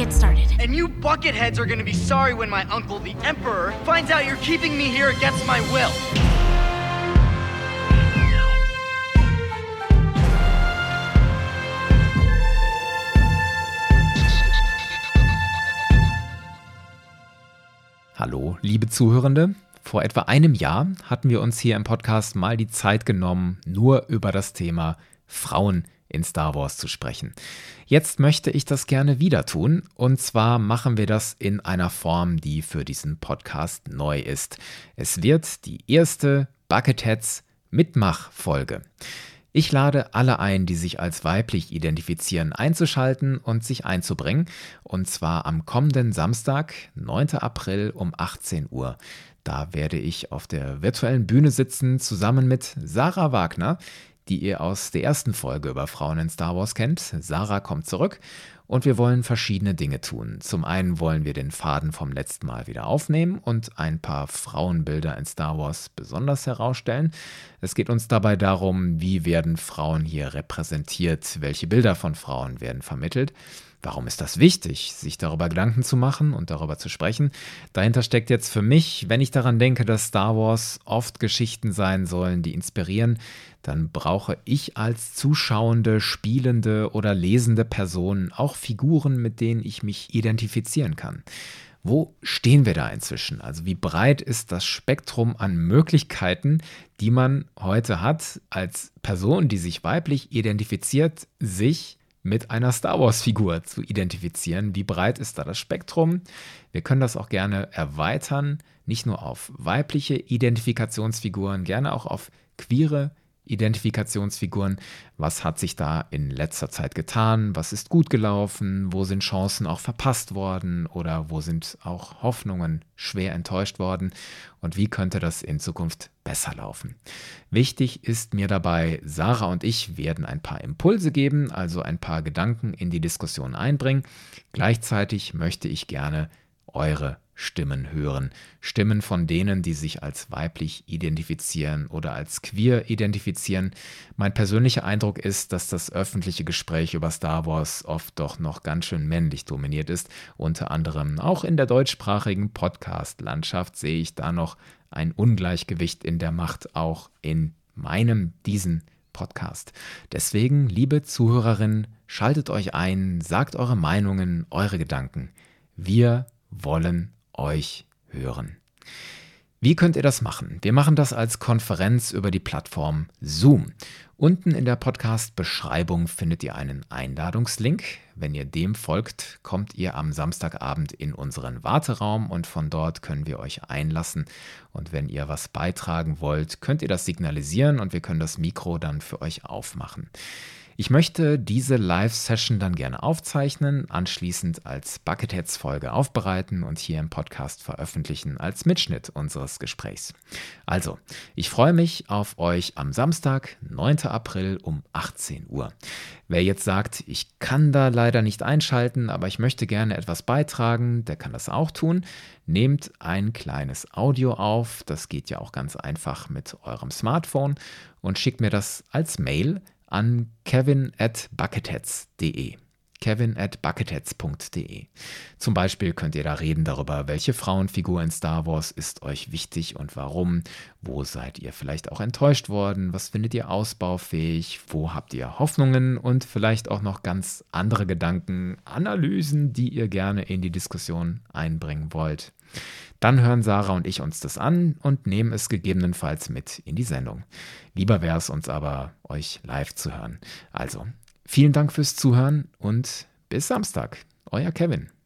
get started. And you bucketheads are gonna be sorry when my uncle, the Emperor, finds out you're keeping me here against my will. Hallo, liebe Zuhörende. Vor etwa einem Jahr hatten wir uns hier im Podcast mal die Zeit genommen, nur über das Thema Frauen in Star Wars zu sprechen. Jetzt möchte ich das gerne wieder tun und zwar machen wir das in einer Form, die für diesen Podcast neu ist. Es wird die erste Bucketheads Mitmach-Folge. Ich lade alle ein, die sich als weiblich identifizieren, einzuschalten und sich einzubringen. Und zwar am kommenden Samstag, 9. April um 18 Uhr. Da werde ich auf der virtuellen Bühne sitzen, zusammen mit Sarah Wagner, die ihr aus der ersten Folge über Frauen in Star Wars kennt. Sarah kommt zurück und wir wollen verschiedene Dinge tun. Zum einen wollen wir den Faden vom letzten Mal wieder aufnehmen und ein paar Frauenbilder in Star Wars besonders herausstellen. Es geht uns dabei darum, wie werden Frauen hier repräsentiert, welche Bilder von Frauen werden vermittelt. Warum ist das wichtig, sich darüber Gedanken zu machen und darüber zu sprechen? Dahinter steckt jetzt für mich, wenn ich daran denke, dass Star Wars oft Geschichten sein sollen, die inspirieren, dann brauche ich als zuschauende, spielende oder lesende Person auch Figuren, mit denen ich mich identifizieren kann. Wo stehen wir da inzwischen? Also wie breit ist das Spektrum an Möglichkeiten, die man heute hat, als Person, die sich weiblich identifiziert, sich mit einer Star Wars-Figur zu identifizieren. Wie breit ist da das Spektrum? Wir können das auch gerne erweitern, nicht nur auf weibliche Identifikationsfiguren, gerne auch auf queere Identifikationsfiguren. Was hat sich da in letzter Zeit getan? Was ist gut gelaufen? Wo sind Chancen auch verpasst worden? Oder wo sind auch Hoffnungen schwer enttäuscht worden? Und wie könnte das in Zukunft besser laufen? Wichtig ist mir dabei, Sarah und ich werden ein paar Impulse geben, also ein paar Gedanken in die Diskussion einbringen. Gleichzeitig möchte ich gerne eure Stimmen hören. Stimmen von denen, die sich als weiblich identifizieren oder als queer identifizieren. Mein persönlicher Eindruck ist, dass das öffentliche Gespräch über Star Wars oft doch noch ganz schön männlich dominiert ist. Unter anderem auch in der deutschsprachigen Podcast-Landschaft sehe ich da noch ein Ungleichgewicht in der Macht, auch in meinem, diesen Podcast. Deswegen, liebe Zuhörerinnen, schaltet euch ein, sagt eure Meinungen, eure Gedanken. Wir wollen euch hören. Wie könnt ihr das machen? Wir machen das als Konferenz über die Plattform Zoom. Unten in der Podcast-Beschreibung findet ihr einen Einladungslink. Wenn ihr dem folgt, kommt ihr am Samstagabend in unseren Warteraum und von dort können wir euch einlassen. Und wenn ihr was beitragen wollt, könnt ihr das signalisieren und wir können das Mikro dann für euch aufmachen. Ich möchte diese Live-Session dann gerne aufzeichnen, anschließend als Bucketheads-Folge aufbereiten und hier im Podcast veröffentlichen als Mitschnitt unseres Gesprächs. Also, ich freue mich auf euch am Samstag, 9. April um 18 Uhr. Wer jetzt sagt, ich kann da leider nicht einschalten, aber ich möchte gerne etwas beitragen, der kann das auch tun. Nehmt ein kleines Audio auf, das geht ja auch ganz einfach mit eurem Smartphone und schickt mir das als Mail an kevin at bucketheads.de. Kevin at bucketheads.de. Zum Beispiel könnt ihr da reden darüber, welche Frauenfigur in Star Wars ist euch wichtig und warum. Wo seid ihr vielleicht auch enttäuscht worden? Was findet ihr ausbaufähig? Wo habt ihr Hoffnungen und vielleicht auch noch ganz andere Gedanken, Analysen, die ihr gerne in die Diskussion einbringen wollt? Dann hören Sarah und ich uns das an und nehmen es gegebenenfalls mit in die Sendung. Lieber wäre es uns aber, euch live zu hören. Also, vielen Dank fürs Zuhören und bis Samstag. Euer Kevin.